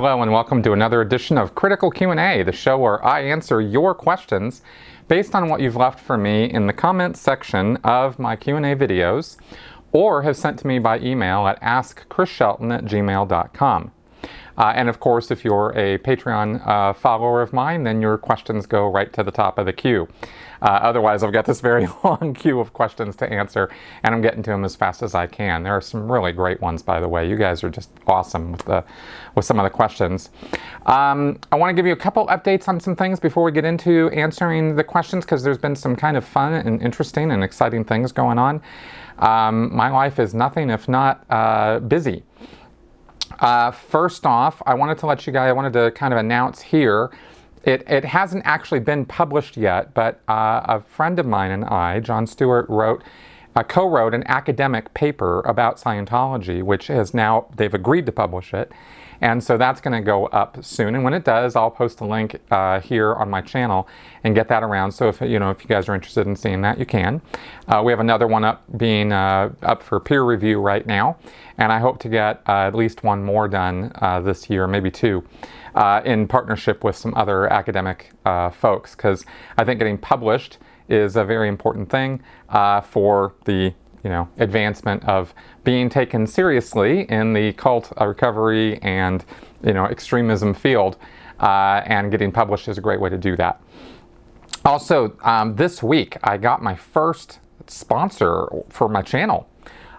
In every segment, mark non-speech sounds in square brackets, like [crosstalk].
Hello and welcome to another edition of Critical Q&A, the show where I answer your questions based on what you've left for me in the comments section of my Q&A videos or have sent to me by email at askchrisshelton at gmail.com. Uh, and of course, if you're a Patreon uh, follower of mine, then your questions go right to the top of the queue. Uh, otherwise, I've got this very [laughs] long queue of questions to answer, and I'm getting to them as fast as I can. There are some really great ones, by the way. You guys are just awesome with the with some of the questions. Um, I want to give you a couple updates on some things before we get into answering the questions, because there's been some kind of fun and interesting and exciting things going on. Um, my life is nothing if not uh, busy. Uh, first off, I wanted to let you guys, I wanted to kind of announce here it, it hasn't actually been published yet, but uh, a friend of mine and I, John Stewart, wrote, uh, co-wrote an academic paper about Scientology, which has now they've agreed to publish it, and so that's going to go up soon. And when it does, I'll post a link uh, here on my channel and get that around. So if you know if you guys are interested in seeing that, you can. Uh, we have another one up being uh, up for peer review right now, and I hope to get uh, at least one more done uh, this year, maybe two uh, in partnership with some other academic uh, folks because I think getting published is a very important thing uh, for the you know advancement of being taken seriously in the cult recovery and you know extremism field uh, and getting published is a great way to do that. Also, um, this week I got my first sponsor for my channel.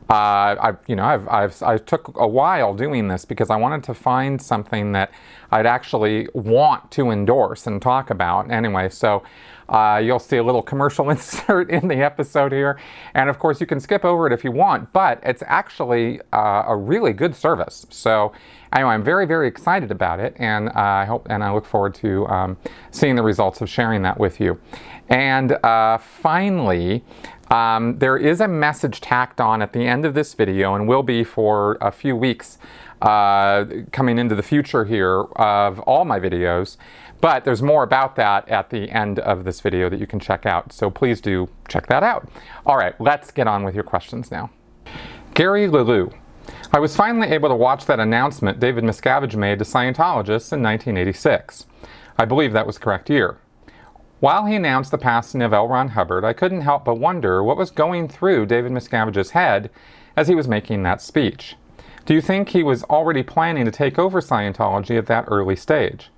Uh, I, you know, I've, I've, I took a while doing this because I wanted to find something that I'd actually want to endorse and talk about. Anyway, so uh, you'll see a little commercial [laughs] insert in the episode here, and of course you can skip over it if you want. But it's actually uh, a really good service. So anyway, I'm very, very excited about it, and uh, I hope and I look forward to um, seeing the results of sharing that with you. And uh, finally. Um, there is a message tacked on at the end of this video and will be for a few weeks uh, coming into the future here of all my videos. But there's more about that at the end of this video that you can check out. So please do check that out. All right, let's get on with your questions now. Gary Lulu. I was finally able to watch that announcement David Miscavige made to Scientologists in 1986. I believe that was correct year. While he announced the passing of L. Ron Hubbard, I couldn't help but wonder what was going through David Miscavige's head as he was making that speech. Do you think he was already planning to take over Scientology at that early stage?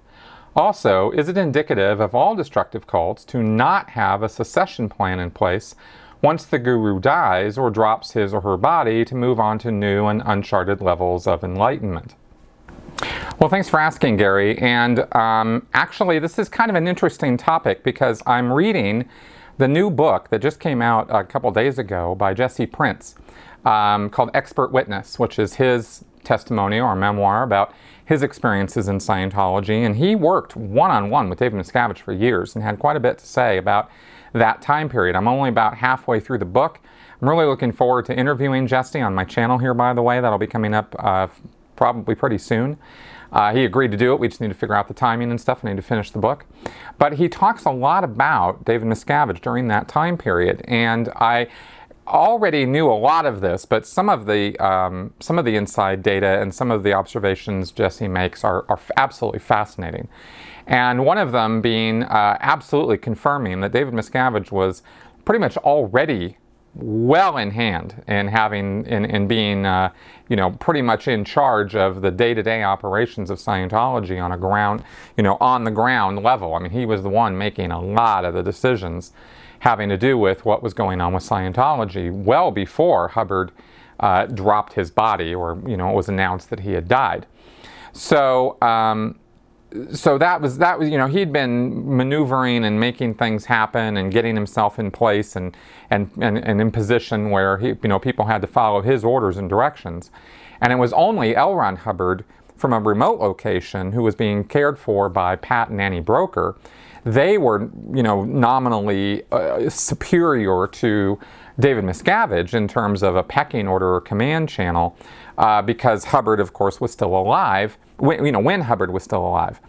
Also, is it indicative of all destructive cults to not have a secession plan in place once the guru dies or drops his or her body to move on to new and uncharted levels of enlightenment? Well, thanks for asking, Gary. And um, actually, this is kind of an interesting topic because I'm reading the new book that just came out a couple days ago by Jesse Prince um, called Expert Witness, which is his testimony or memoir about his experiences in Scientology. And he worked one on one with David Miscavige for years and had quite a bit to say about that time period. I'm only about halfway through the book. I'm really looking forward to interviewing Jesse on my channel here, by the way. That'll be coming up uh, probably pretty soon. Uh, he agreed to do it. We just need to figure out the timing and stuff. I need to finish the book. But he talks a lot about David Miscavige during that time period. And I already knew a lot of this, but some of the um, some of the inside data and some of the observations Jesse makes are, are absolutely fascinating. And one of them being uh, absolutely confirming that David Miscavige was pretty much already well in hand and having in, in being uh, you know pretty much in charge of the day-to-day operations of Scientology on a ground you know on the ground level. I mean he was the one making a lot of the decisions having to do with what was going on with Scientology well before Hubbard uh, dropped his body or you know it was announced that he had died. So um, so that was that was you know he'd been maneuvering and making things happen and getting himself in place and and and, and in position where he you know people had to follow his orders and directions and it was only L. Ron Hubbard from a remote location who was being cared for by Pat and Annie Broeker they were you know nominally uh, superior to David Miscavige in terms of a pecking order or command channel uh, because Hubbard of course was still alive when, you know, when Hubbard was still alive.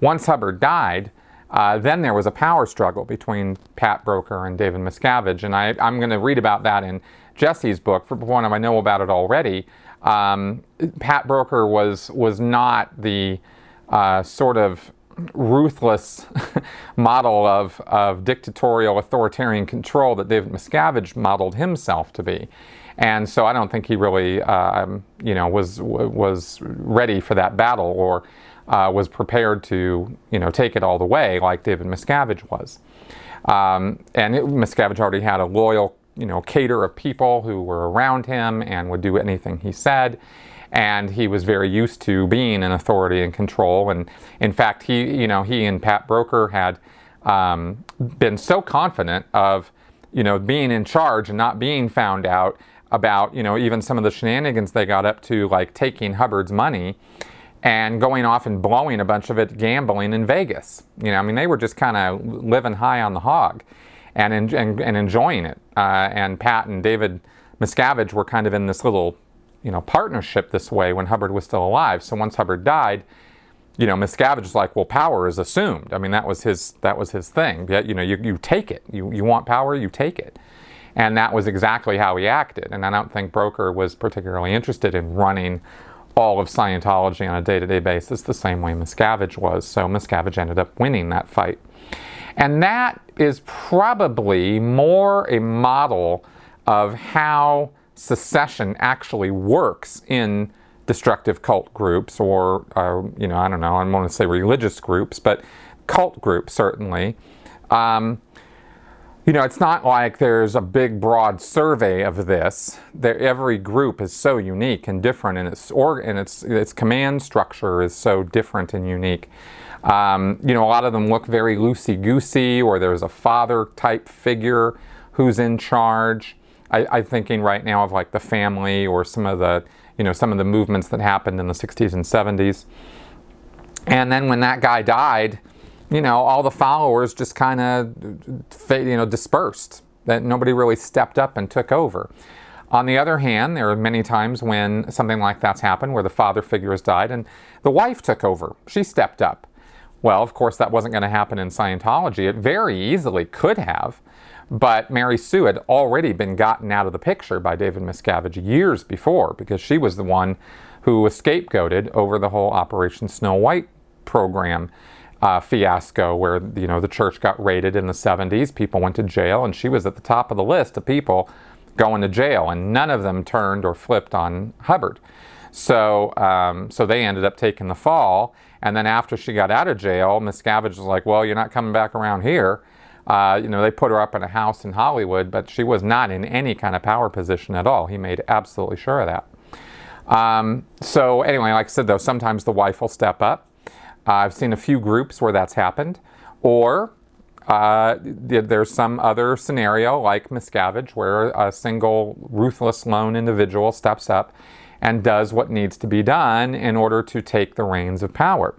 Once Hubbard died, uh, then there was a power struggle between Pat Broeker and David Miscavige, and I, am going to read about that in Jesse's book. For one, of I know about it already, Um, Pat Broeker was was not the uh, sort of ruthless [laughs] model of, of dictatorial authoritarian control that David Miscavige modeled himself to be. And so I don't think he really, um, you know, was was ready for that battle or uh, was prepared to, you know, take it all the way like David Miscavige was. Um, and it, Miscavige already had a loyal, you know, cater of people who were around him and would do anything he said and he was very used to being in authority and control. And in fact, he, you know, he and Pat Broeker had um, been so confident of, you know, being in charge and not being found out about, you know, even some of the shenanigans they got up to, like taking Hubbard's money and going off and blowing a bunch of it gambling in Vegas. You know, I mean, they were just kind of living high on the hog and, and, and enjoying it. Uh, and Pat and David Miscavige were kind of in this little you know, partnership this way when Hubbard was still alive. So once Hubbard died, you know, Miscavige is like, well, power is assumed. I mean, that was his that was his thing. You know, you, you take it. You you want power, you take it. And that was exactly how he acted. And I don't think Broeker was particularly interested in running all of Scientology on a day-to-day basis the same way Miscavige was. So Miscavige ended up winning that fight. And that is probably more a model of how secession actually works in destructive cult groups or, uh, you know, I don't know, I don't want to say religious groups, but cult groups certainly. Um, you know, it's not like there's a big, broad survey of this. Every group is so unique and different, and its or, and its its command structure is so different and unique. Um, you know, a lot of them look very loosey goosey, or there's a father type figure who's in charge. I, am thinking right now of like the family or some of the, you know, some of the movements that happened in the 60s and 70s. And then when that guy died, you know, all the followers just kind of, you know, dispersed. That nobody really stepped up and took over. On the other hand, there are many times when something like that's happened where the father figure has died and the wife took over. She stepped up. Well, of course, that wasn't going to happen in Scientology. It very easily could have. But Mary Sue had already been gotten out of the picture by David Miscavige years before because she was the one who was scapegoated over the whole Operation Snow White program uh, fiasco where you know the church got raided in the 70s people went to jail and she was at the top of the list of people going to jail and none of them turned or flipped on hubbard so um, so they ended up taking the fall and then after she got out of jail miscavige was like well you're not coming back around here uh, you know, they put her up in a house in Hollywood, but she was not in any kind of power position at all. He made absolutely sure of that. Um, so anyway, like I said, though, sometimes the wife will step up. Uh, I've seen a few groups where that's happened, or uh, there's some other scenario like Miscavige where a single ruthless lone individual steps up and does what needs to be done in order to take the reins of power.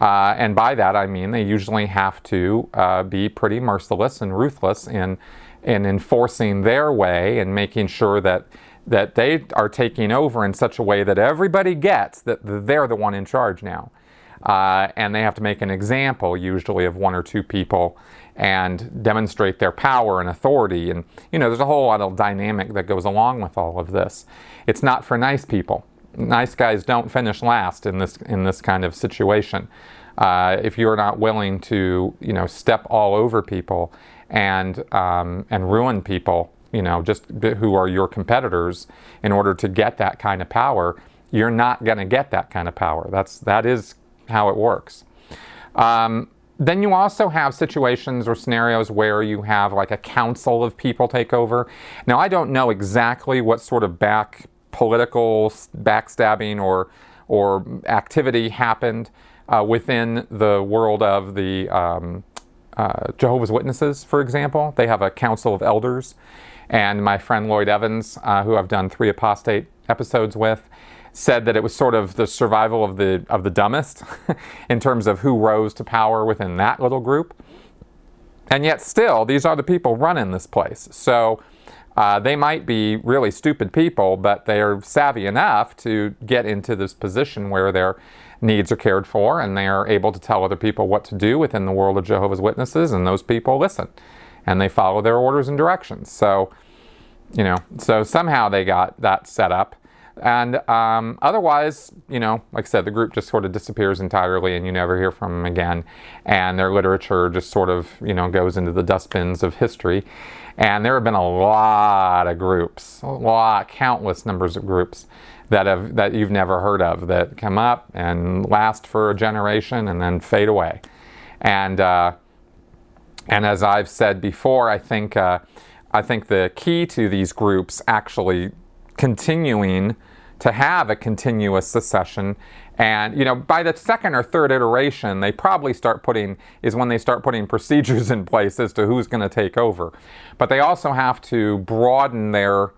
Uh, and by that I mean they usually have to uh, be pretty merciless and ruthless in, in enforcing their way and making sure that, that they are taking over in such a way that everybody gets that they're the one in charge now. Uh, and they have to make an example, usually of one or two people, and demonstrate their power and authority. And, you know, there's a whole lot of dynamic that goes along with all of this. It's not for nice people nice guys don't finish last in this in this kind of situation. Uh, if you're not willing to, you know, step all over people and um, and ruin people, you know, just who are your competitors in order to get that kind of power, you're not going to get that kind of power. That's that is how it works. Um, then you also have situations or scenarios where you have like a council of people take over. Now I don't know exactly what sort of back political backstabbing or, or activity happened uh, within the world of the um, uh, Jehovah's Witnesses, for example. They have a council of elders. And my friend Lloyd Evans, uh, who I've done three apostate episodes with, said that it was sort of the survival of the of the dumbest [laughs] in terms of who rose to power within that little group. And yet still, these are the people running this place. So uh, they might be really stupid people, but they are savvy enough to get into this position where their needs are cared for and they are able to tell other people what to do within the world of Jehovah's Witnesses, and those people listen and they follow their orders and directions. So, you know, so somehow they got that set up. And um, otherwise, you know, like I said, the group just sort of disappears entirely and you never hear from them again. And their literature just sort of, you know, goes into the dustbins of history. And there have been a lot of groups, a lot, countless numbers of groups that have that you've never heard of that come up and last for a generation and then fade away. And uh, and as I've said before, I think uh, I think the key to these groups actually continuing to have a continuous secession and you know by the second or third iteration they probably start putting is when they start putting procedures [laughs] in place as to who's going to take over. But they also have to broaden their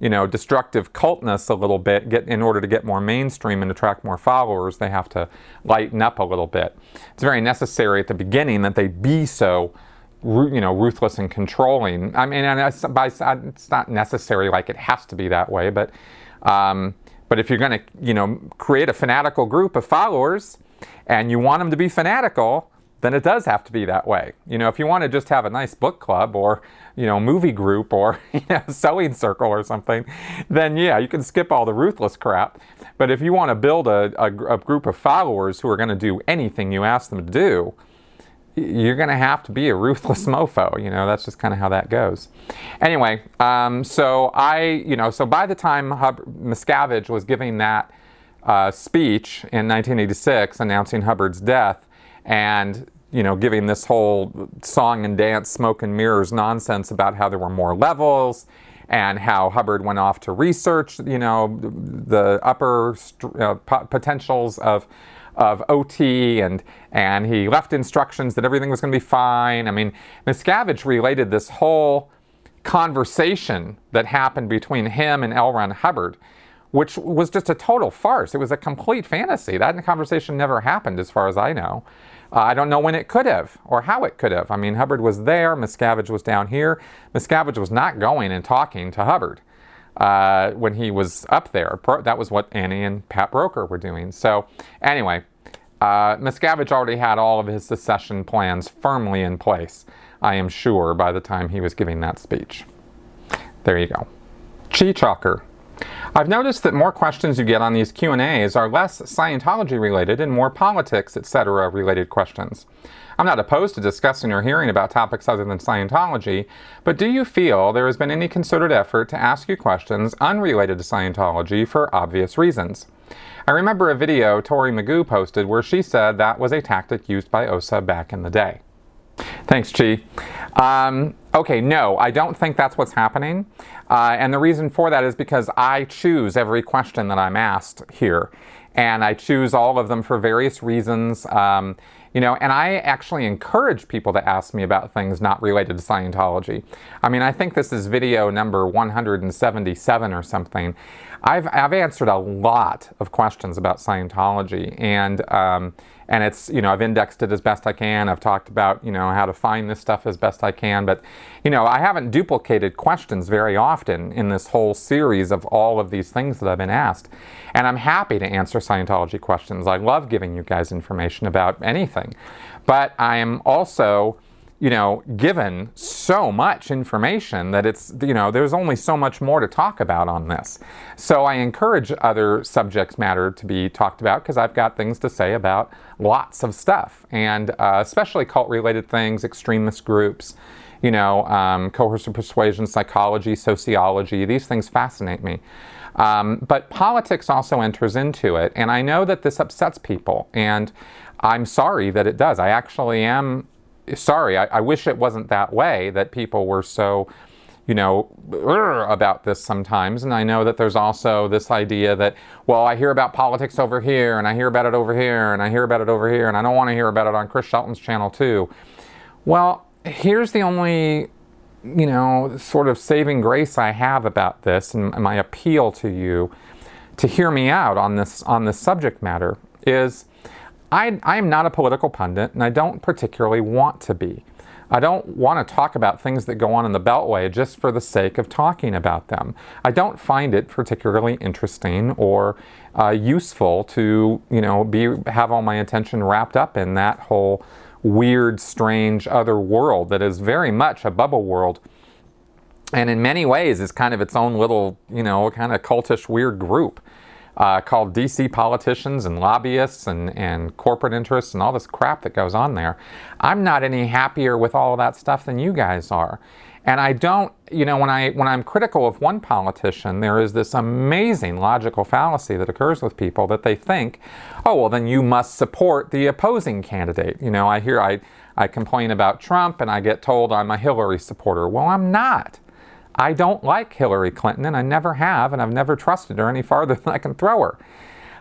you know destructive cultness a little bit get in order to get more mainstream and attract more followers they have to lighten up a little bit. It's very necessary at the beginning that they be so you know ruthless and controlling i mean and it's, it's not necessary like it has to be that way but um, but if you're going to you know create a fanatical group of followers and you want them to be fanatical then it does have to be that way. You know, if you want to just have a nice book club or, you know, movie group or, [laughs] you know, sewing circle or something, then yeah, you can skip all the ruthless crap. But if you want to build a, a, a group of followers who are going to do anything you ask them to do, you're going to have to be a ruthless [laughs] mofo. You know, that's just kind of how that goes. Anyway, um, so I, you know, so by the time Hub- Miscavige was giving that uh, speech in 1986 announcing Hubbard's death, and you know, giving this whole song and dance, smoke and mirrors nonsense about how there were more levels and how Hubbard went off to research, you know, the upper uh, potentials of of OT and and he left instructions that everything was going to be fine. I mean, Miscavige related this whole conversation that happened between him and L. Ron Hubbard, which was just a total farce. It was a complete fantasy. That conversation never happened, as far as I know. Uh, I don't know when it could have or how it could have. I mean, Hubbard was there, Miscavige was down here. Miscavige was not going and talking to Hubbard uh, when he was up there. That was what Annie and Pat Broeker were doing. So, anyway, uh, Miscavige already had all of his secession plans firmly in place, I am sure, by the time he was giving that speech. There you go. Chi Chalker. I've noticed that more questions you get on these Q&As are less Scientology related and more politics, etc. related questions. I'm not opposed to discussing or hearing about topics other than Scientology, but do you feel there has been any concerted effort to ask you questions unrelated to Scientology for obvious reasons? I remember a video Tory Magoo posted where she said that was a tactic used by OSA back in the day. Thanks, Chi. Um, okay, no, I don't think that's what's happening. Uh, and the reason for that is because I choose every question that I'm asked here. And I choose all of them for various reasons. Um, you know, and I actually encourage people to ask me about things not related to Scientology. I mean, I think this is video number 177 or something. I've, I've answered a lot of questions about Scientology, and um, and it's you know I've indexed it as best I can. I've talked about you know how to find this stuff as best I can, but you know I haven't duplicated questions very often in this whole series of all of these things that I've been asked. And I'm happy to answer Scientology questions. I love giving you guys information about anything, but I am also you know, given so much information that it's, you know, there's only so much more to talk about on this. So I encourage other subjects matter to be talked about because I've got things to say about lots of stuff, and uh, especially cult related things, extremist groups, you know, um, coercive persuasion, psychology, sociology. These things fascinate me. Um, but politics also enters into it, and I know that this upsets people, and I'm sorry that it does. I actually am sorry, I, I, wish it wasn't that way, that people were so, you know, about this sometimes. And I know that there's also this idea that, well, I hear about politics over here, and I hear about it over here, and I hear about it over here, and I don't want to hear about it on Chris Shelton's channel too. Well, here's the only, you know, sort of saving grace I have about this, and my appeal to you to hear me out on this on this subject matter is I, I am not a political pundit, and I don't particularly want to be. I don't want to talk about things that go on in the Beltway just for the sake of talking about them. I don't find it particularly interesting or uh, useful to, you know, be have all my attention wrapped up in that whole weird, strange other world that is very much a bubble world and in many ways is kind of its own little, you know, kind of cultish, weird group uh, called DC politicians and lobbyists and, and corporate interests and all this crap that goes on there. I'm not any happier with all of that stuff than you guys are. And I don't, you know, when I when I'm critical of one politician, there is this amazing logical fallacy that occurs with people that they think, oh well, then you must support the opposing candidate. You know, I hear I I complain about Trump and I get told I'm a Hillary supporter. Well, I'm not. I don't like Hillary Clinton, and I never have, and I've never trusted her any farther [laughs] than I can throw her.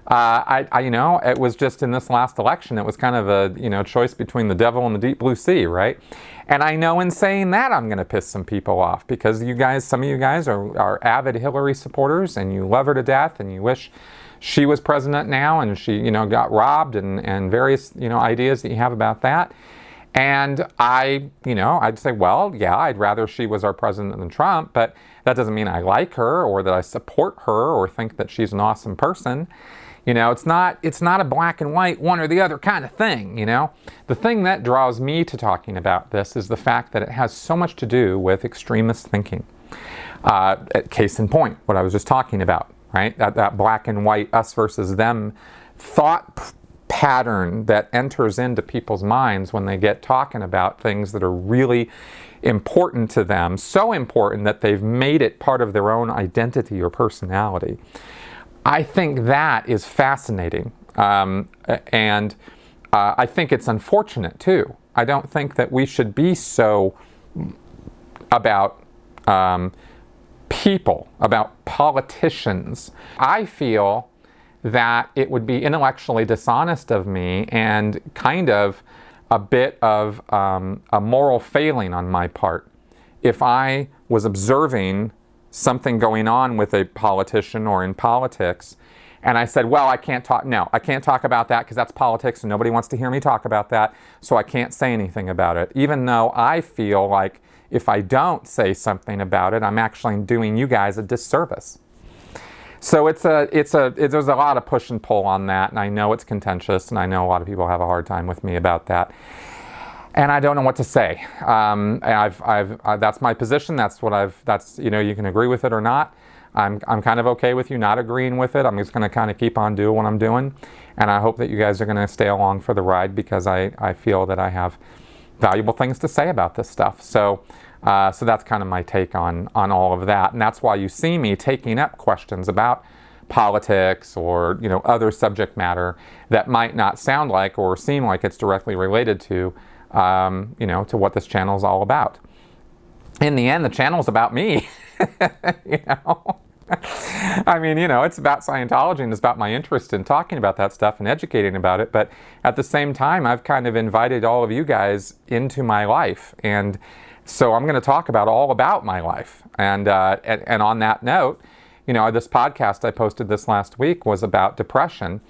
Uh, I, I, you know, it was just in this last election, it was kind of a, you know, choice between the devil and the deep blue sea, right? And I know in saying that, I'm going to piss some people off because you guys, some of you guys are, are avid Hillary supporters and you love her to death and you wish she was president now and she, you know, got robbed and, and various, you know, ideas that you have about that. And I, you know, I'd say, well, yeah, I'd rather she was our president than Trump, but that doesn't mean I like her or that I support her or think that she's an awesome person. You know, it's not it's not a black and white one or the other kind of thing, you know. The thing that draws me to talking about this is the fact that it has so much to do with extremist thinking. Uh, case in point, what I was just talking about, right? That, that black and white, us versus them thought pattern that enters into people's minds when they get talking about things that are really important to them, so important that they've made it part of their own identity or personality. I think that is fascinating. Um, and uh, I think it's unfortunate too. I don't think that we should be so about um, people, about politicians. I feel that it would be intellectually dishonest of me and kind of a bit of um, a moral failing on my part if I was observing something going on with a politician or in politics and I said, Well, I can't talk. No, I can't talk about that because that's politics and nobody wants to hear me talk about that. So I can't say anything about it. Even though I feel like if I don't say something about it, I'm actually doing you guys a disservice. So it's a, it's a, it, there's a lot of push and pull on that, and I know it's contentious, and I know a lot of people have a hard time with me about that. And I don't know what to say. Um, I've, I've, uh, that's my position. That's what I've, that's, you know, you can agree with it or not. I'm, I'm kind of okay with you not agreeing with it. I'm just going to kind of keep on doing what I'm doing. And I hope that you guys are going to stay along for the ride because I, I feel that I have valuable things to say about this stuff. So, uh, so that's kind of my take on, on all of that. And that's why you see me taking up questions about politics or you know other subject matter that might not sound like or seem like it's directly related to um, you know to what this channel is all about. In the end, the channel is about me. [laughs] you know. [laughs] I mean, you know, it's about Scientology and it's about my interest in talking about that stuff and educating about it. But at the same time, I've kind of invited all of you guys into my life. And so I'm going to talk about all about my life. And, uh, and, and on that note, you know, this podcast I posted this last week was about depression.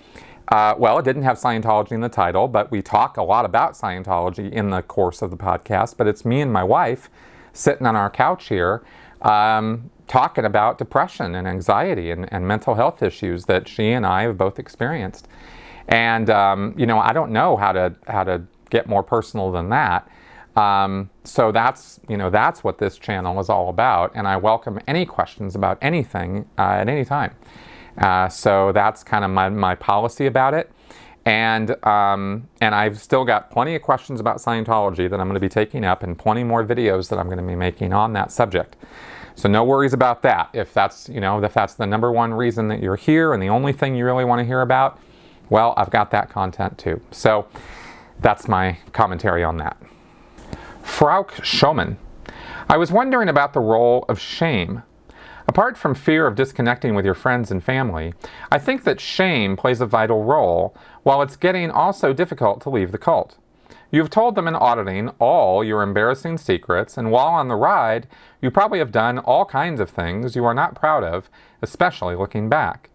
Uh, well, it didn't have Scientology in the title, but we talk a lot about Scientology in the course of the podcast. But it's me and my wife sitting on our couch here um, talking about depression and anxiety and, and, mental health issues that she and I have both experienced. And um, you know, I don't know how to how to get more personal than that. Um, so that's you know that's what this channel is all about, and I welcome any questions about anything uh, at any time. Uh, so that's kind of my, my policy about it, and um, and I've still got plenty of questions about Scientology that I'm going to be taking up, and plenty more videos that I'm going to be making on that subject. So no worries about that. If that's you know if that's the number one reason that you're here and the only thing you really want to hear about, well, I've got that content too. So that's my commentary on that. Frauke Schoeman. I was wondering about the role of shame. Apart from fear of disconnecting with your friends and family, I think that shame plays a vital role, while it's getting also difficult to leave the cult. You've told them in auditing all your embarrassing secrets, and while on the ride, you probably have done all kinds of things you are not proud of, especially looking back.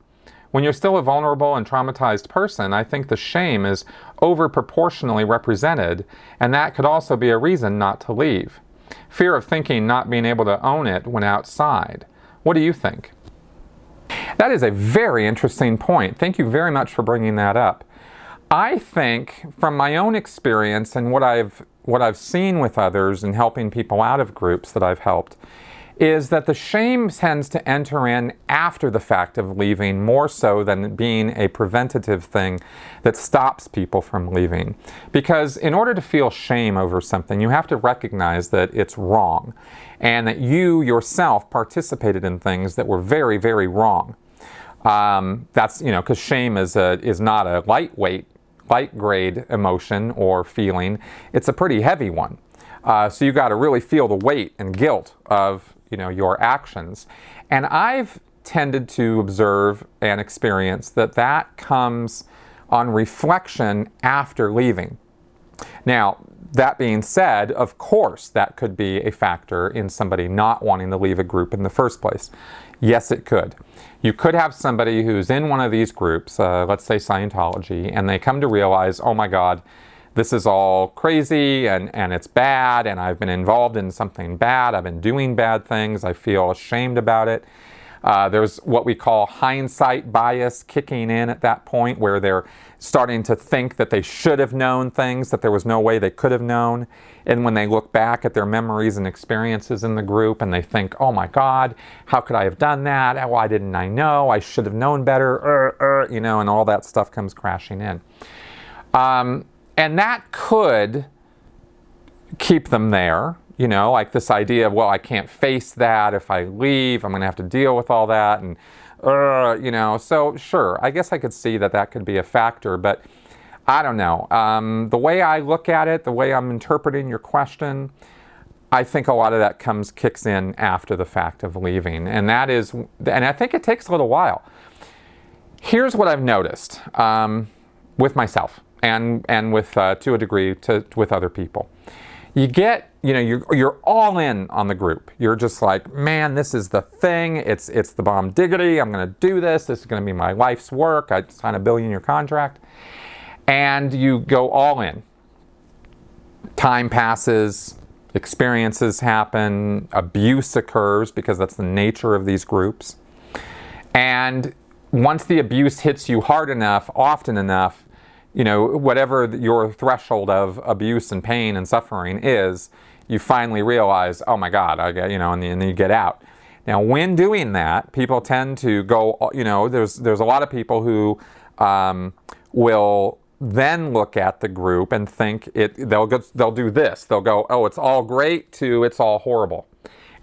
When you're still a vulnerable and traumatized person, I think the shame is overproportionally represented, and that could also be a reason not to leave. Fear of thinking not being able to own it when outside. What do you think? That is a very interesting point. Thank you very much for bringing that up. I think from my own experience and what I've what I've seen with others and helping people out of groups that I've helped is that the shame tends to enter in after the fact of leaving more so than being a preventative thing that stops people from leaving. Because in order to feel shame over something, you have to recognize that it's wrong and that you yourself participated in things that were very, very wrong. Um, that's, you know, because shame is, a, is not a lightweight, light grade emotion or feeling, it's a pretty heavy one. Uh, so you got to really feel the weight and guilt of you know your actions. And i've tended to observe and experience that that comes on reflection after leaving. Now that being said of course that could be a factor in somebody not wanting to leave a group in the first place. Yes it could. You could have somebody who's in one of these groups uh, let's say scientology and they come to realize oh my god this is all crazy and, and it's bad and I've been involved in something bad. I've been doing bad things. I feel ashamed about it. Uh, there's what we call hindsight bias kicking in at that point where they're starting to think that they should have known things that there was no way they could have known. And when they look back at their memories and experiences in the group and they think, oh my God, how could I have done that? Why didn't I know? I should have known better, uh, uh, you know, and all that stuff comes crashing in. Um, and that could keep them there, you know, like this idea of, well, I can't face that. If I leave, I'm going to have to deal with all that. And, uh, you know, so sure, I guess I could see that that could be a factor, but I don't know. Um, the way I look at it, the way I'm interpreting your question, I think a lot of that comes, kicks in after the fact of leaving. And that is, and I think it takes a little while. Here's what I've noticed um, with myself and and with uh, to a degree to, with other people. You get you know you're you're all in on the group. You're just like man, this is the thing. It's it's the bomb diggity. I'm going to do this. This is going to be my life's work. I sign a billion year contract, and you go all in. Time passes. Experiences happen, abuse occurs because that's the nature of these groups. And once the abuse hits you hard enough, often enough, you know, whatever your threshold of abuse and pain and suffering is, you finally realize, oh my God, I get, you know, and, then you get out. Now, when doing that, people tend to go, you know, there's there's a lot of people who um, will then look at the group and think it. They'll go, they'll do this. They'll go, oh, it's all great to it's all horrible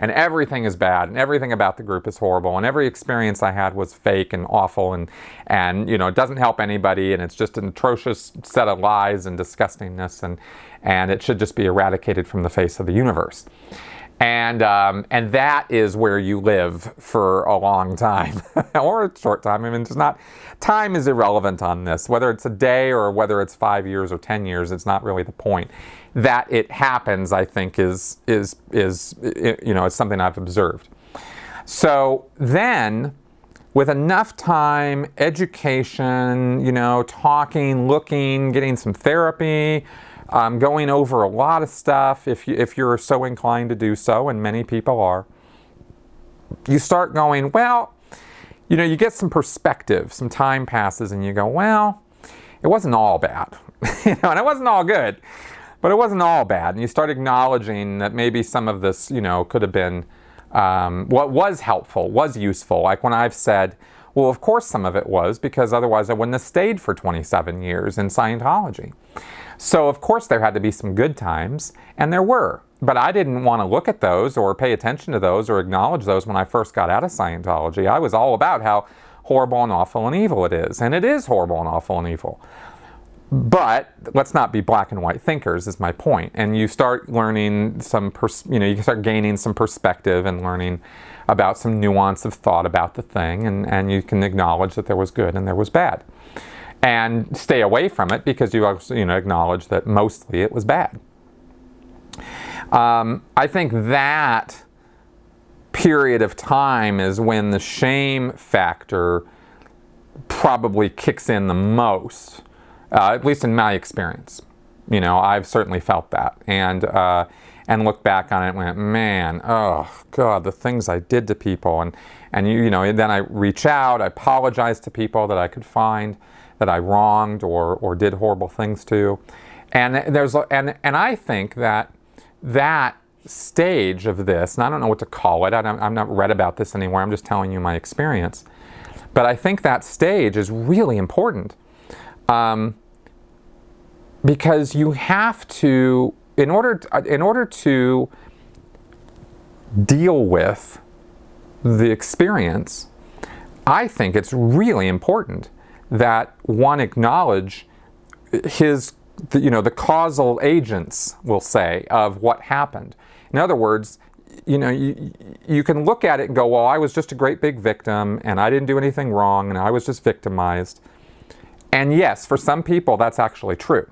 and everything is bad and everything about the group is horrible and every experience I had was fake and awful and and you know it doesn't help anybody and it's just an atrocious set of lies and disgustingness and and it should just be eradicated from the face of the universe and um, and that is where you live for a long time [laughs] or a short time. I mean, it's not time is irrelevant on this. Whether it's a day or whether it's five years or ten years, it's not really the point. That it happens, I think, is is is you know, it's something I've observed. So then, with enough time, education, you know, talking, looking, getting some therapy um, going over a lot of stuff if, you, if you're so inclined to do so, and many people are. You start going, well, you know, you get some perspective, some time passes, and you go, well, it wasn't all bad. [laughs] you know, and it wasn't all good, but it wasn't all bad. And you start acknowledging that maybe some of this, you know, could have been um, what was helpful, was useful. Like when I've said, well, of course some of it was, because otherwise I wouldn't have stayed for 27 years in Scientology. So, of course, there had to be some good times, and there were. But I didn't want to look at those or pay attention to those or acknowledge those when I first got out of Scientology. I was all about how horrible and awful and evil it is. And it is horrible and awful and evil. But let's not be black and white thinkers, is my point. And you start learning some, pers- you know, you start gaining some perspective and learning about some nuance of thought about the thing, and, and you can acknowledge that there was good and there was bad and stay away from it because you also, you know acknowledge that mostly it was bad. Um, I think that period of time is when the shame factor probably kicks in the most, uh, at least in my experience. You know, I've certainly felt that, and uh, and look back on it and went, man, oh God, the things I did to people, and and you, you know, and then I reach out, I apologize to people that I could find that I wronged or, or did horrible things to. And there's and and I think that that stage of this, and I don't know what to call it, I have not read about this anywhere, I'm just telling you my experience. But I think that stage is really important um, because you have to, in order, in order to deal with the experience, I think it's really important that one acknowledge his, you know, the causal agents, we'll say, of what happened. In other words, you know, you, you can look at it and go, well, I was just a great big victim and I didn't do anything wrong and I was just victimized. And yes, for some people, that's actually true.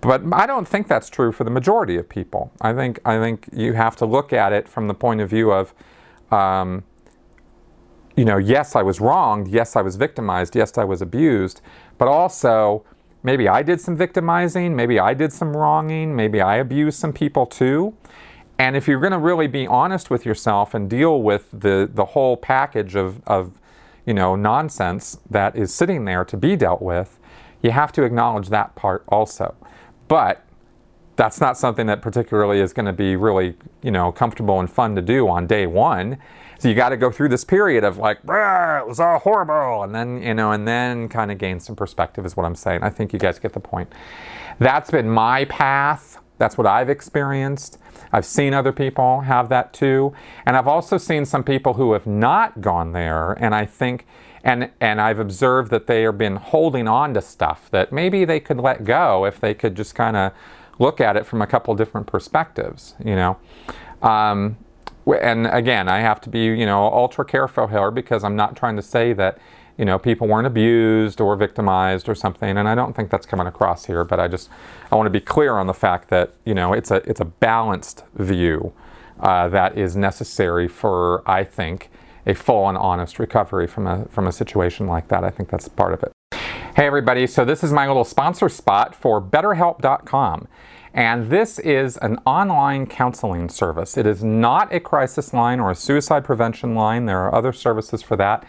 But I don't think that's true for the majority of people. I think, I think you have to look at it from the point of view of, um, you know, yes, I was wronged. Yes, I was victimized. Yes, I was abused. But also, maybe I did some victimizing. Maybe I did some wronging. Maybe I abused some people too. And if you're going to really be honest with yourself and deal with the, the whole package of, of, you know, nonsense that is sitting there to be dealt with, you have to acknowledge that part also. But that's not something that particularly is going to be really, you know, comfortable and fun to do on day one. So you got to go through this period of like, it was all horrible, and then you know, and then kind of gain some perspective is what I'm saying. I think you guys get the point. That's been my path. That's what I've experienced. I've seen other people have that too, and I've also seen some people who have not gone there, and I think. And, and I've observed that they have been holding on to stuff that maybe they could let go if they could just kind of look at it from a couple different perspectives, you know. Um, and again, I have to be, you know, ultra careful here because I'm not trying to say that, you know, people weren't abused or victimized or something, and I don't think that's coming across here. But I just, I want to be clear on the fact that, you know, it's a it's a balanced view uh, that is necessary for, I think, a full and honest recovery from a from a situation like that. I think that's part of it. Hey everybody, so this is my little sponsor spot for BetterHelp.com. And this is an online counseling service. It is not a crisis line or a suicide prevention line. There are other services for that.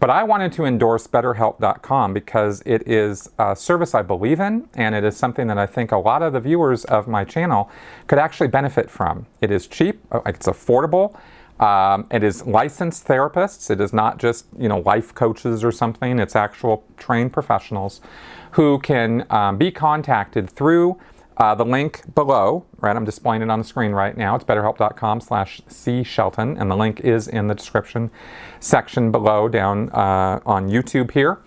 But I wanted to endorse BetterHelp.com because it is a service I believe in and it is something that I think a lot of the viewers of my channel could actually benefit from. It is cheap, uh, it's affordable. Um, it is licensed therapists. It is not just you know life coaches or something. It's actual trained professionals who can um, be contacted through uh, the link below, right, I'm displaying it on the screen right now. It's betterhelp.com slash cshelton, and the link is in the description section below down uh, on YouTube here.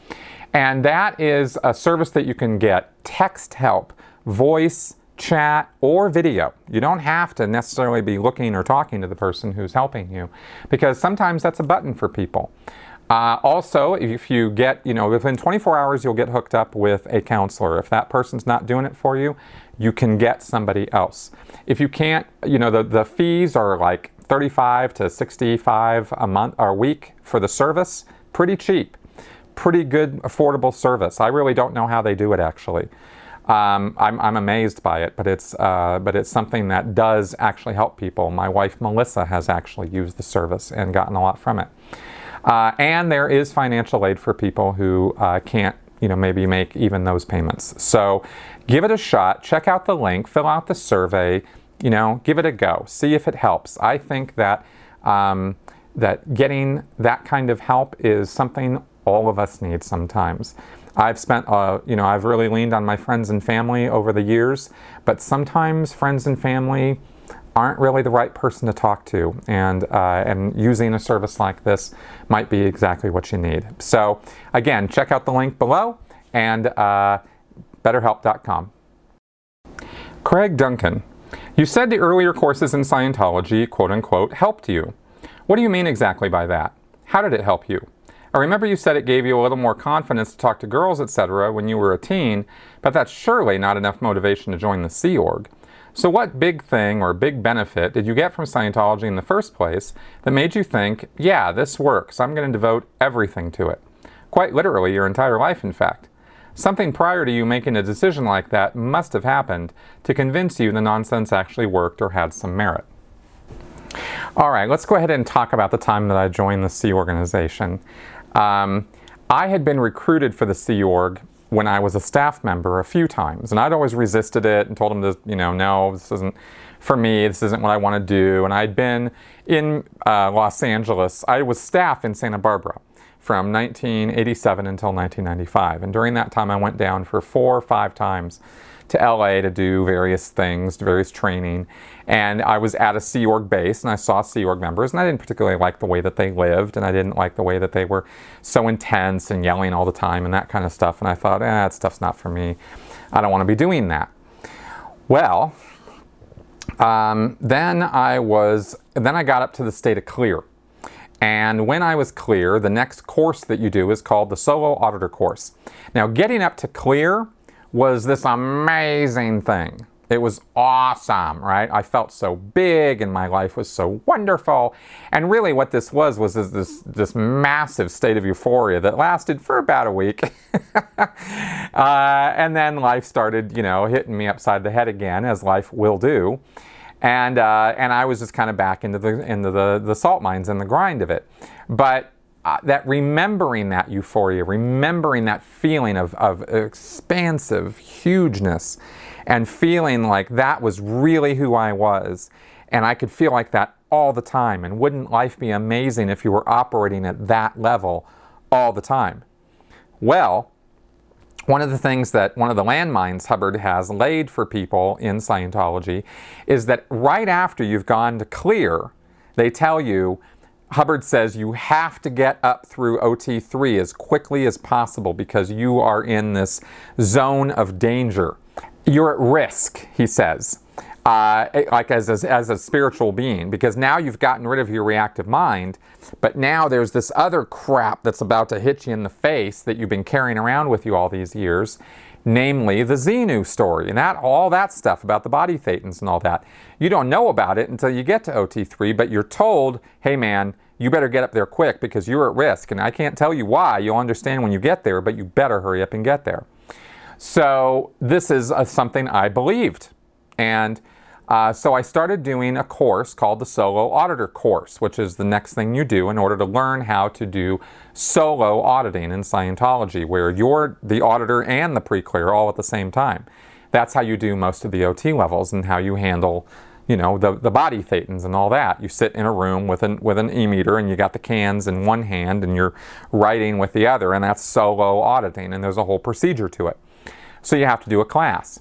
And that is a service that you can get text help, voice, chat, or video. You don't have to necessarily be looking or talking to the person who's helping you because sometimes that's a button for people. Uh, also, if you get, you know, within 24 hours, you'll get hooked up with a counselor. If that person's not doing it for you, you can get somebody else. If you can't, you know, the, the fees are like 35 to 65 a month or a week for the service. Pretty cheap. Pretty good, affordable service. I really don't know how they do it actually. Um, I'm, I'm, amazed by it, but it's, uh, but it's something that does actually help people. My wife Melissa has actually used the service and gotten a lot from it. Uh, and there is financial aid for people who uh, can't you know, maybe make even those payments. So give it a shot, check out the link, fill out the survey, you know, give it a go, see if it helps. I think that um, that getting that kind of help is something all of us need sometimes. I've spent, uh, you know, I've really leaned on my friends and family over the years, but sometimes friends and family aren't really the right person to talk to, and uh, and using a service like this might be exactly what you need. So again, check out the link below and uh, BetterHelp.com. Craig Duncan, you said the earlier courses in Scientology, quote unquote, helped you. What do you mean exactly by that? How did it help you? I remember you said it gave you a little more confidence to talk to girls, etc., when you were a teen, but that's surely not enough motivation to join the Sea Org. So, what big thing or big benefit did you get from Scientology in the first place that made you think, yeah, this works, I'm going to devote everything to it? Quite literally, your entire life, in fact. Something prior to you making a decision like that must have happened to convince you the nonsense actually worked or had some merit. All right, let's go ahead and talk about the time that I joined the Sea Organization. Um, I had been recruited for the Sea Org when I was a staff member a few times, and I'd always resisted it and told them to, you know, no, this isn't for me. This isn't what I want to do. And I'd been in uh, Los Angeles. I was staff in Santa Barbara from 1987 until 1995, and during that time, I went down for four or five times to LA to do various things, various training. And I was at a Sea Org base and I saw Sea Org members, and I didn't particularly like the way that they lived, and I didn't like the way that they were so intense and yelling all the time and that kind of stuff. And I thought, eh, that stuff's not for me. I don't want to be doing that. Well, um, then I was, then I got up to the state of clear. And when I was clear, the next course that you do is called the Solo Auditor course. Now, getting up to clear was this amazing thing. It was awesome, right? I felt so big and my life was so wonderful. And really what this was was this this massive state of euphoria that lasted for about a week. [laughs] uh, and then life started, you know, hitting me upside the head again, as life will do. And, uh, and I was just kind of back into the, into the, the salt mines and the grind of it. But uh, that remembering that euphoria, remembering that feeling of, of expansive hugeness, and feeling like that was really who I was. And I could feel like that all the time. And wouldn't life be amazing if you were operating at that level all the time? Well, one of the things that one of the landmines Hubbard has laid for people in Scientology is that right after you've gone to clear, they tell you Hubbard says you have to get up through OT3 as quickly as possible because you are in this zone of danger. You're at risk, he says, uh, like as a, as a spiritual being, because now you've gotten rid of your reactive mind, but now there's this other crap that's about to hit you in the face that you've been carrying around with you all these years namely the Xenu story and that all that stuff about the body thetans and all that. You don't know about it until you get to OT3, but you're told, hey man, you better get up there quick because you're at risk. And I can't tell you why. You'll understand when you get there, but you better hurry up and get there. So this is uh, something I believed. And uh, so I started doing a course called the Solo Auditor course, which is the next thing you do in order to learn how to do solo auditing in Scientology, where you're the auditor and the pre-clear all at the same time. That's how you do most of the OT levels and how you handle, you know, the, the body thetans and all that. You sit in a room with an, with an e-meter and you got the cans in one hand and you're writing with the other, and that's solo auditing, and there's a whole procedure to it. So you have to do a class.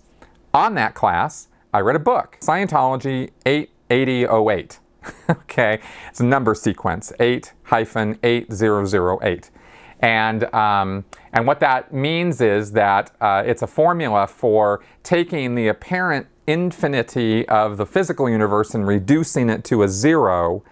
On that class, I read a book, Scientology 88008. [laughs] okay, it's a number sequence, 8 hyphen 8008. And, um, and what that means is that uh, it's a formula for taking the apparent infinity of the physical universe and reducing it to a zero,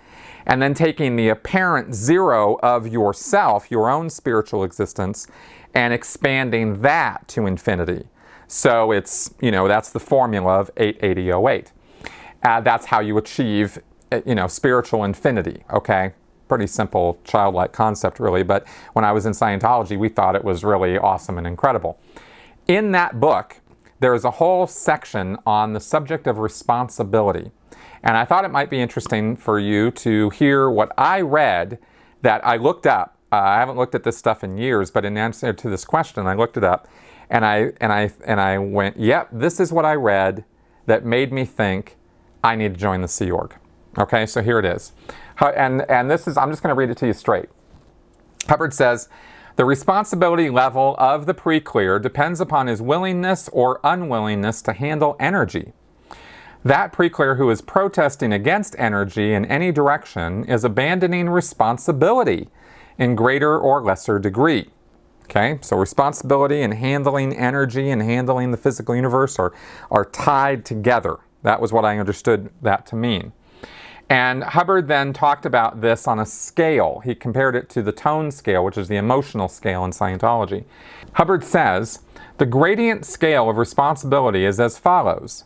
and then taking the apparent zero of yourself, your own spiritual existence, and expanding that to infinity. So it's, you know, that's the formula of 88008. Uh, that's how you achieve, uh, you know, spiritual infinity, okay? Pretty simple childlike concept, really, but when I was in Scientology, we thought it was really awesome and incredible. In that book, there is a whole section on the subject of responsibility. And I thought it might be interesting for you to hear what I read that I looked up. Uh, I haven't looked at this stuff in years, but in answer to this question, I looked it up. And I, and I, and I went, yep, this is what I read that made me think I need to join the Sea Org. Okay, so here it is. And, and this is, I'm just going to read it to you straight. Hubbard says, the responsibility level of the pre-clear depends upon his willingness or unwillingness to handle energy. That pre-clear who is protesting against energy in any direction is abandoning responsibility in greater or lesser degree. Okay, so responsibility and handling energy and handling the physical universe are, are tied together. That was what I understood that to mean. And Hubbard then talked about this on a scale. He compared it to the tone scale, which is the emotional scale in Scientology. Hubbard says the gradient scale of responsibility is as follows.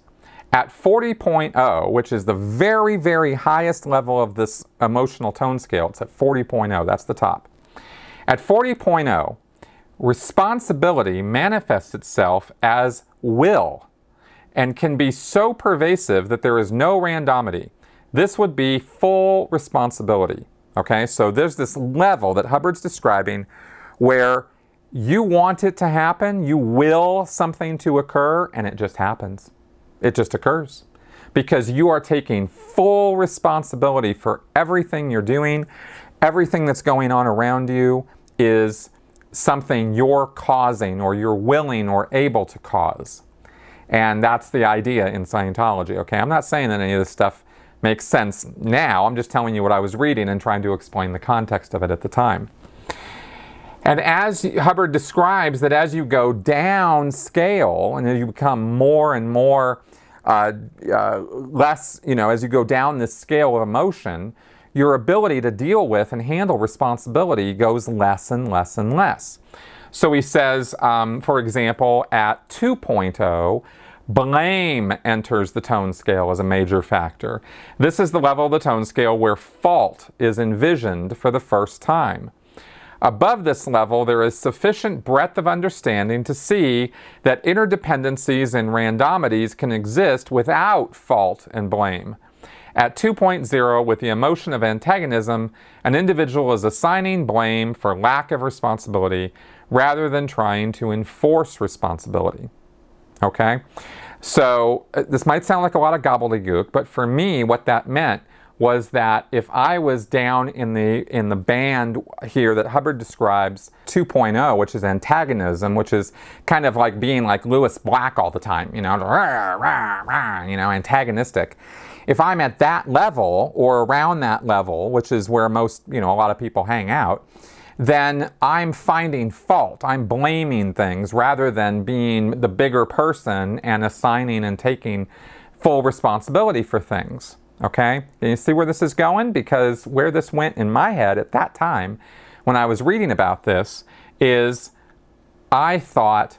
At 40.0, which is the very, very highest level of this emotional tone scale, it's at 40.0, that's the top. At 40.0, responsibility manifests itself as will and can be so pervasive that there is no randomity. This would be full responsibility. Okay, so there's this level that Hubbard's describing where you want it to happen, you will something to occur, and it just happens. It just occurs. Because you are taking full responsibility for everything you're doing, everything that's going on around you is something you're causing or you're willing or able to cause. And that's the idea in Scientology. Okay, I'm not saying that any of this stuff makes sense now. I'm just telling you what I was reading and trying to explain the context of it at the time. And as Hubbard describes that as you go down scale and as you become more and more uh, uh, less, you know, as you go down this scale of emotion, your ability to deal with and handle responsibility goes less and less and less. So he says, um, for example, at 2.0, blame enters the tone scale as a major factor. This is the level of the tone scale where fault is envisioned for the first time. Above this level, there is sufficient breadth of understanding to see that interdependencies and randomities can exist without fault and blame. At 2.0, with the emotion of antagonism, an individual is assigning blame for lack of responsibility rather than trying to enforce responsibility. Okay? So, uh, this might sound like a lot of gobbledygook, but for me, what that meant was that if I was down in the in the band here that Hubbard describes 2.0, which is antagonism, which is kind of like being like Lewis Black all the time, you know, rah, rah, rah, you know, antagonistic if I'm at that level or around that level, which is where most, you know, a lot of people hang out, then I'm finding fault. I'm blaming things rather than being the bigger person and assigning and taking full responsibility for things. Okay? Can you see where this is going? Because where this went in my head at that time when I was reading about this is I thought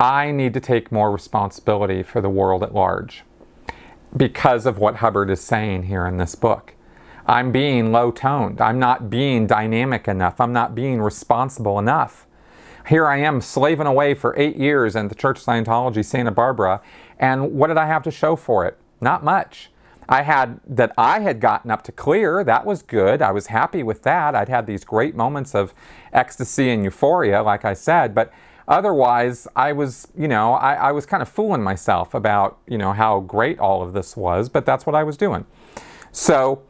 I need to take more responsibility for the world at large because of what Hubbard is saying here in this book. I'm being low toned. I'm not being dynamic enough. I'm not being responsible enough. Here I am slaving away for eight years in the Church of Scientology, Santa Barbara, and what did I have to show for it? Not much. I had that I had gotten up to clear. That was good. I was happy with that. I'd had these great moments of ecstasy and euphoria, like I said, but Otherwise, I was, you know, I, I was kind of fooling myself about, you know, how great all of this was, but that's what I was doing. So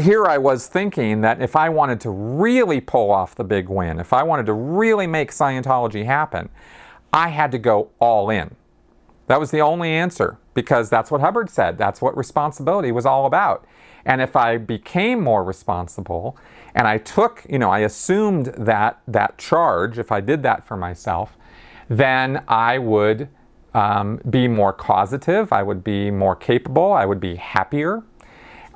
here I was thinking that if I wanted to really pull off the big win, if I wanted to really make Scientology happen, I had to go all in. That was the only answer because that's what Hubbard said. That's what responsibility was all about. And if I became more responsible and I took, you know, I assumed that that charge, if I did that for myself, then I would um, be more causative, I would be more capable, I would be happier,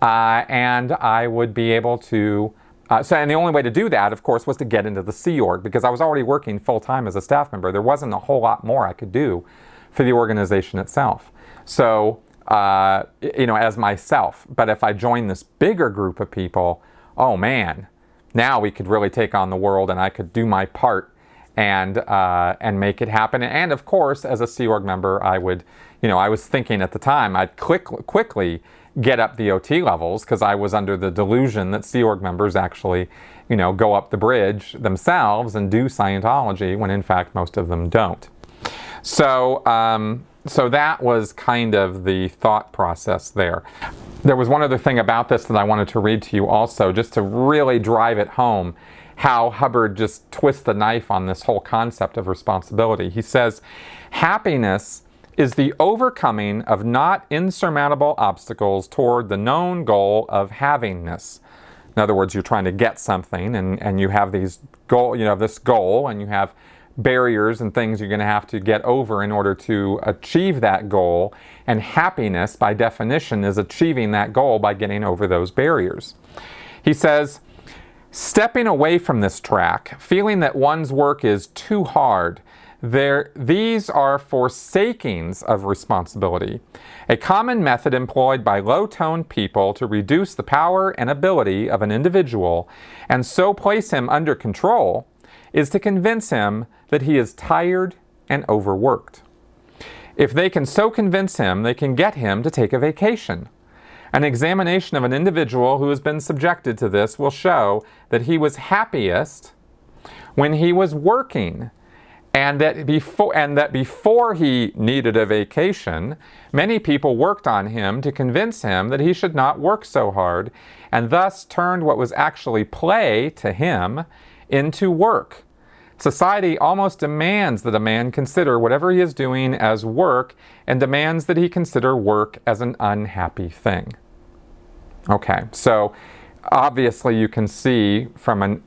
uh, and I would be able to. Uh, so, and the only way to do that, of course, was to get into the Sea Org because I was already working full time as a staff member. There wasn't a whole lot more I could do for the organization itself. So, uh, you know, as myself. But if I join this bigger group of people, oh man, now we could really take on the world and I could do my part and uh, and make it happen. And of course, as a Sea Org member, I would, you know, I was thinking at the time I'd quick, quickly get up the OT levels because I was under the delusion that Sea Org members actually, you know, go up the bridge themselves and do Scientology when in fact most of them don't. So um, so that was kind of the thought process there. There was one other thing about this that I wanted to read to you also, just to really drive it home how Hubbard just twists the knife on this whole concept of responsibility. He says, Happiness is the overcoming of not insurmountable obstacles toward the known goal of havingness. In other words, you're trying to get something and, and you have these goal, you know, this goal and you have barriers and things you're going to have to get over in order to achieve that goal. And happiness, by definition, is achieving that goal by getting over those barriers. He says, stepping away from this track, feeling that one's work is too hard, there, these are forsakings of responsibility, a common method employed by low toned people to reduce the power and ability of an individual and so place him under control is to convince him that he is tired and overworked. If they can so convince him, they can get him to take a vacation. An examination of an individual who has been subjected to this will show that he was happiest when he was working. And that before and that before he needed a vacation, many people worked on him to convince him that he should not work so hard, and thus turned what was actually play to him into work. Society almost demands that a man consider whatever he is doing as work and demands that he consider work as an unhappy thing. Okay, so obviously you can see from an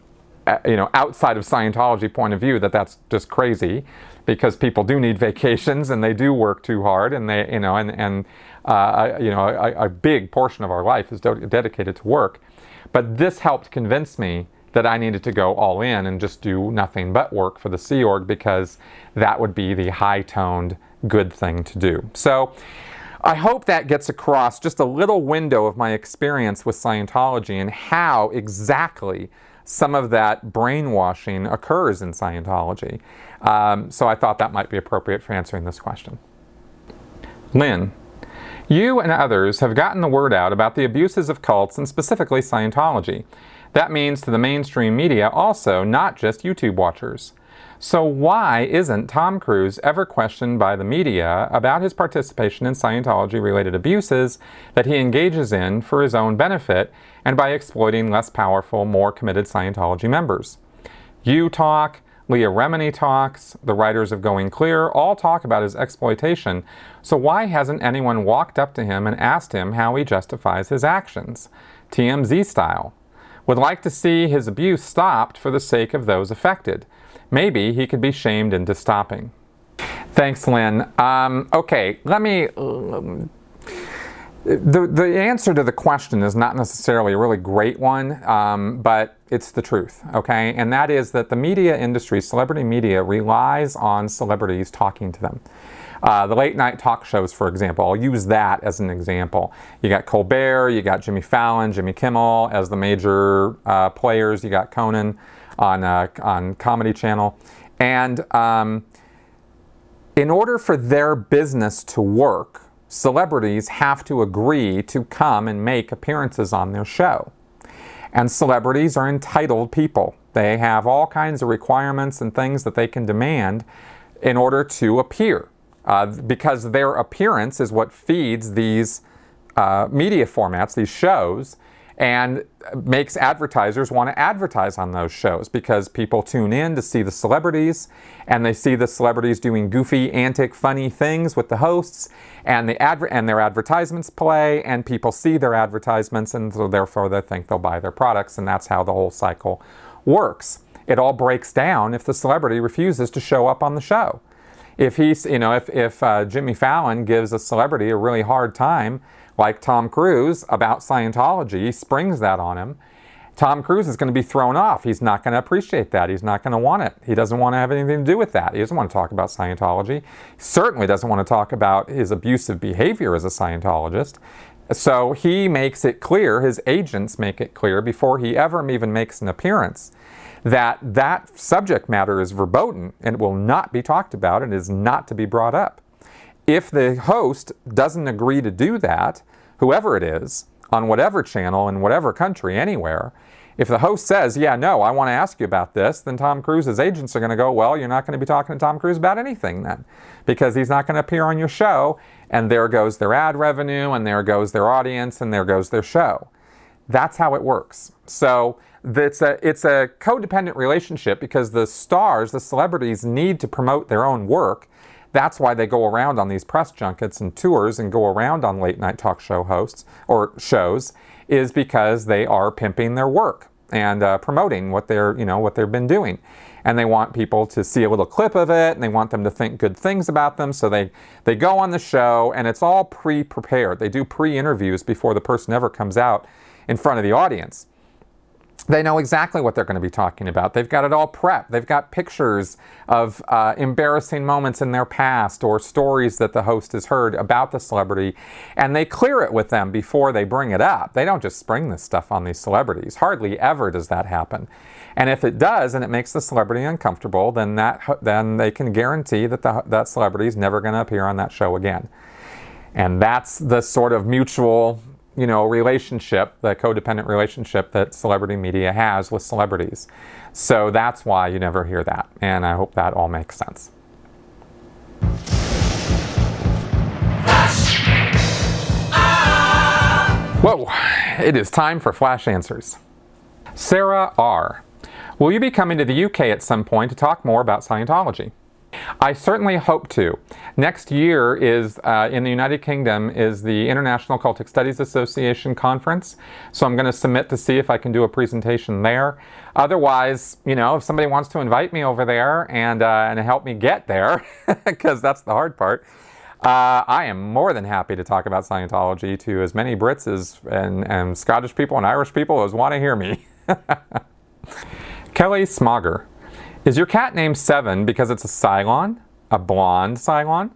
uh, you know outside of Scientology point of view that that's just crazy because people do need [laughs] vacations and they do work too hard and they you know and and uh, you know a, a, big portion of our life is dedicated to work. But this helped convince me that I needed to go all in and just do nothing but work for the Sea Org because that would be the high toned good thing to do. So I hope that gets across just a little window of my experience with Scientology and how exactly some of that brainwashing occurs in Scientology. Um, so I thought that might be appropriate for answering this question. Lynn, you and others have gotten the word out about the abuses of cults and specifically Scientology. That means to the mainstream media also, not just YouTube watchers. So, why isn't Tom Cruise ever questioned by the media about his participation in Scientology related abuses that he engages in for his own benefit and by exploiting less powerful, more committed Scientology members? You talk, Leah Remini talks, the writers of Going Clear all talk about his exploitation. So, why hasn't anyone walked up to him and asked him how he justifies his actions? TMZ style would like to see his abuse stopped for the sake of those affected. Maybe he could be shamed into stopping. Thanks, Lynn. Um, okay, let me. Um, the, the answer to the question is not necessarily a really great one, um, but it's the truth, okay? And that is that the media industry, celebrity media, relies on celebrities talking to them. Uh, the late night talk shows, for example, I'll use that as an example. You got Colbert, you got Jimmy Fallon, Jimmy Kimmel as the major uh, players, you got Conan on, uh, on Comedy Channel. And um, in order for their business to work, celebrities have to agree to come and make appearances on their show. And celebrities are entitled people. They have all kinds of requirements and things that they can demand in order to appear uh, because their appearance is what feeds these uh, media formats, these shows, and makes advertisers want to advertise on those shows because people tune in to see the celebrities and they see the celebrities doing goofy, antic, funny things with the hosts and the adver- and their advertisements play and people see their advertisements and so therefore they think they'll buy their products and that's how the whole cycle works. It all breaks down if the celebrity refuses to show up on the show if he's, you know, if, if uh, Jimmy Fallon gives a celebrity a really hard time, like Tom Cruise, about Scientology, he springs that on him, Tom Cruise is going to be thrown off. He's not going to appreciate that. He's not going to want it. He doesn't want to have anything to do with that. He doesn't want to talk about Scientology. He certainly doesn't want to talk about his abusive behavior as a Scientologist. So he makes it clear, his agents make it clear before he ever even makes an appearance that that subject matter is verboten and will not be talked about and is not to be brought up. If the host doesn't agree to do that, whoever it is, on whatever channel in whatever country, anywhere, if the host says, Yeah, no, I want to ask you about this, then Tom Cruise's agents are going to go, Well, you're not going to be talking to Tom Cruise about anything then, because he's not going to appear on your show, and there goes their ad revenue, and there goes their audience, and there goes their show. That's how it works. So, it's a, it's a codependent relationship because the stars, the celebrities, need to promote their own work. That's why they go around on these press junkets and tours and go around on late night talk show hosts or shows, is because they are pimping their work and uh, promoting what they're, you know, what they've been doing. And they want people to see a little clip of it and they want them to think good things about them. So they, they go on the show and it's all pre prepared. They do pre interviews before the person ever comes out in front of the audience they know exactly what they're going to be talking about. They've got it all prepped. They've got pictures of uh, embarrassing moments in their past or stories that the host has heard about the celebrity, and they clear it with them before they bring it up. They don't just spring this stuff on these celebrities. Hardly ever does that happen. And if it does, and it makes the celebrity uncomfortable, then that then they can guarantee that the, that celebrity is never going to appear on that show again. And that's the sort of mutual you know, relationship, the codependent relationship that celebrity media has with celebrities. So that's why you never hear that. And I hope that all makes sense. Whoa, it is time for Flash Answers. Sarah R. Will you be coming to the UK at some point to talk more about Scientology? I certainly hope to. Next year is uh, in the United Kingdom is the International Cultic Studies Association conference. So I'm going to submit to see if I can do a presentation there. Otherwise, you know, if somebody wants to invite me over there and uh, and help me get there, [laughs] because that's the hard part. Uh, I am more than happy to talk about Scientology to as many Brits as and, and Scottish people and Irish people as want to hear me. [laughs] Kelly Smogger. Is your cat named Seven because it's a Cylon? A blonde Cylon?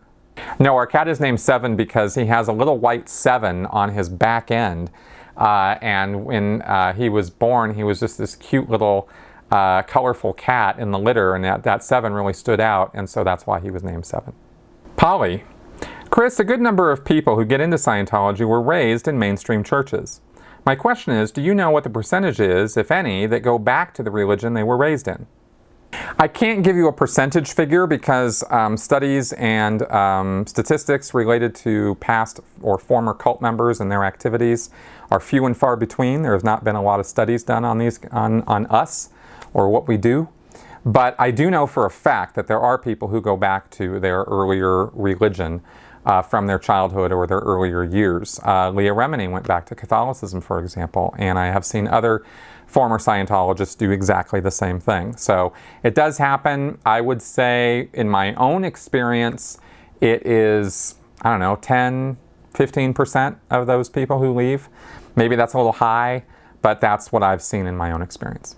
No, our cat is named Seven because he has a little white seven on his back end. Uh, and when uh, he was born, he was just this cute little uh, colorful cat in the litter, and that, that seven really stood out, and so that's why he was named Seven. Polly. Chris, a good number of people who get into Scientology were raised in mainstream churches. My question is do you know what the percentage is, if any, that go back to the religion they were raised in? I can't give you a percentage figure because um, studies and um, statistics related to past or former cult members and their activities are few and far between. There has not been a lot of studies done on these on, on us or what we do. But I do know for a fact that there are people who go back to their earlier religion uh, from their childhood or their earlier years. Uh, Leah Remini went back to Catholicism, for example, and I have seen other former Scientologists do exactly the same thing. So it does happen. I would say, in my own experience, it is, I don't know, 10, 15% of those people who leave. Maybe that's a little high, but that's what I've seen in my own experience.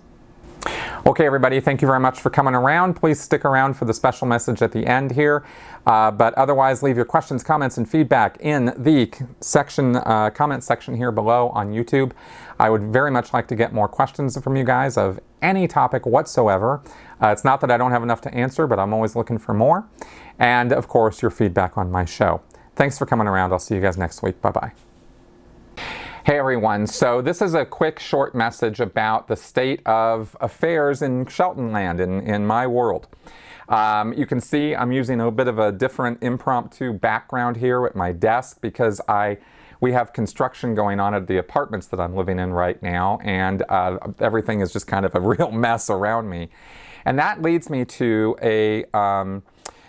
Okay, everybody, thank you very much for coming around. Please stick around for the special message at the end here. Uh, but otherwise, leave your questions, comments, and feedback in the section, uh, comment section here below on YouTube. I would very much like to get more questions from you guys of any topic whatsoever. Uh, it's not that I don't have enough to answer, but I'm always looking for more. And of course, your feedback on my show. Thanks for coming around. I'll see you guys next week. Bye bye. Hey everyone, so this is a quick short message about the state of affairs in Shelton Land, in, in my world. Um, you can see I'm using a bit of a different impromptu background here at my desk because I we have construction going on at the apartments that I'm living in right now, and uh, everything is just kind of a [laughs] real mess around me. And that leads me to a um,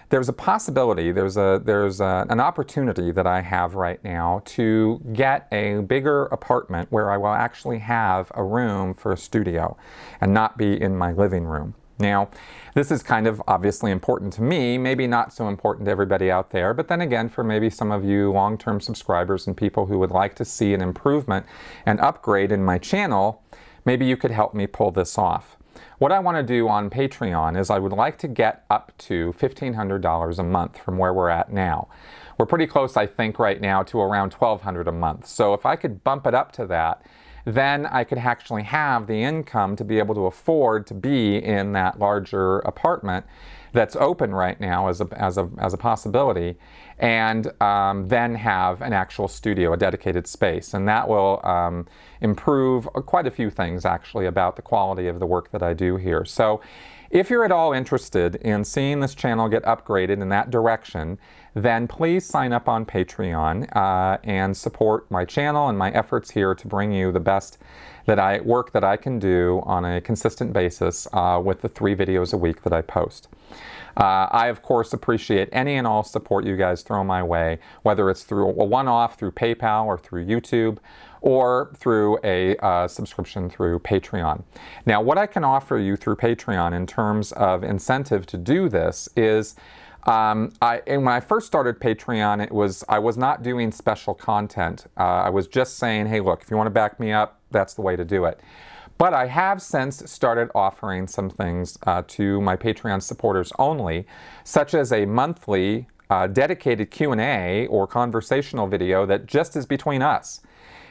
there's a possibility, there's a there's a, an opportunity that I have right now to get a bigger apartment where I will actually have a room for a studio and not be in my living room. Now, this is kind of obviously important to me, maybe not so important to everybody out there, but then again, for maybe some of you long term subscribers and people who would like to see an improvement and upgrade in my channel, maybe you could help me pull this off. What I want to do on Patreon is I would like to get up to $1,500 a month from where we're at now. We're pretty close, I think, right now to around 1,200 a month. So if I could bump it up to that, then I could actually have the income to be able to afford to be in that larger apartment that's open right now as a, as a, as a possibility, and um, then have an actual studio, a dedicated space. And that will um, improve quite a few things actually about the quality of the work that I do here. So if you're at all interested in seeing this channel get upgraded in that direction, then please sign up on Patreon uh, and support my channel and my efforts here to bring you the best that I work that I can do on a consistent basis uh, with the three videos a week that I post. Uh, I, of course, appreciate any and all support you guys throw my way, whether it's through a one off through PayPal or through YouTube or through a uh, subscription through Patreon. Now, what I can offer you through Patreon in terms of incentive to do this is um, I, when I first started Patreon, it was I was not doing special content. Uh, I was just saying, hey, look, if you want to back me up, that's the way to do it. But I have since started offering some things uh, to my Patreon supporters only, such as a monthly uh, dedicated Q&A or conversational video that just is between us.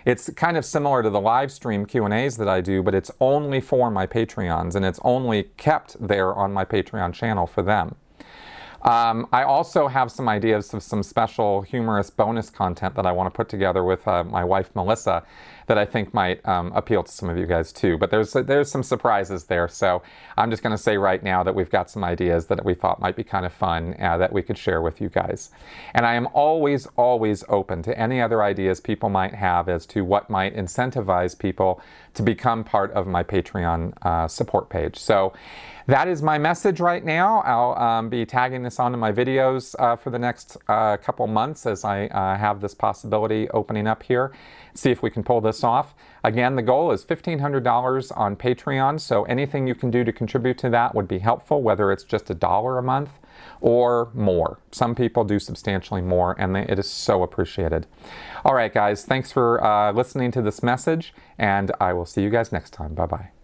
It's kind of similar to the live stream Q&As that I do, but it's only for my Patreons and it's only kept there on my Patreon channel for them. Um, I also have some ideas of some special humorous bonus content that I want to put together with uh, my wife Melissa that I think might um, appeal to some of you guys too. But there's there's some surprises there, so I'm just going to say right now that we've got some ideas that we thought might be kind of fun uh, that we could share with you guys. And I am always always open to any other ideas people might have as to what might incentivize people to become part of my Patreon uh, support page. So that is my message right now. I'll um, be tagging this onto my videos uh, for the next uh, couple months as I uh, have this possibility opening up here. See if we can pull this off. Again, the goal is $1,500 on Patreon, so anything you can do to contribute to that would be helpful, whether it's just a dollar a month or more. Some people do substantially more, and they, it is so appreciated. All right, guys, thanks for uh, listening to this message, and I will see you guys next time. Bye bye.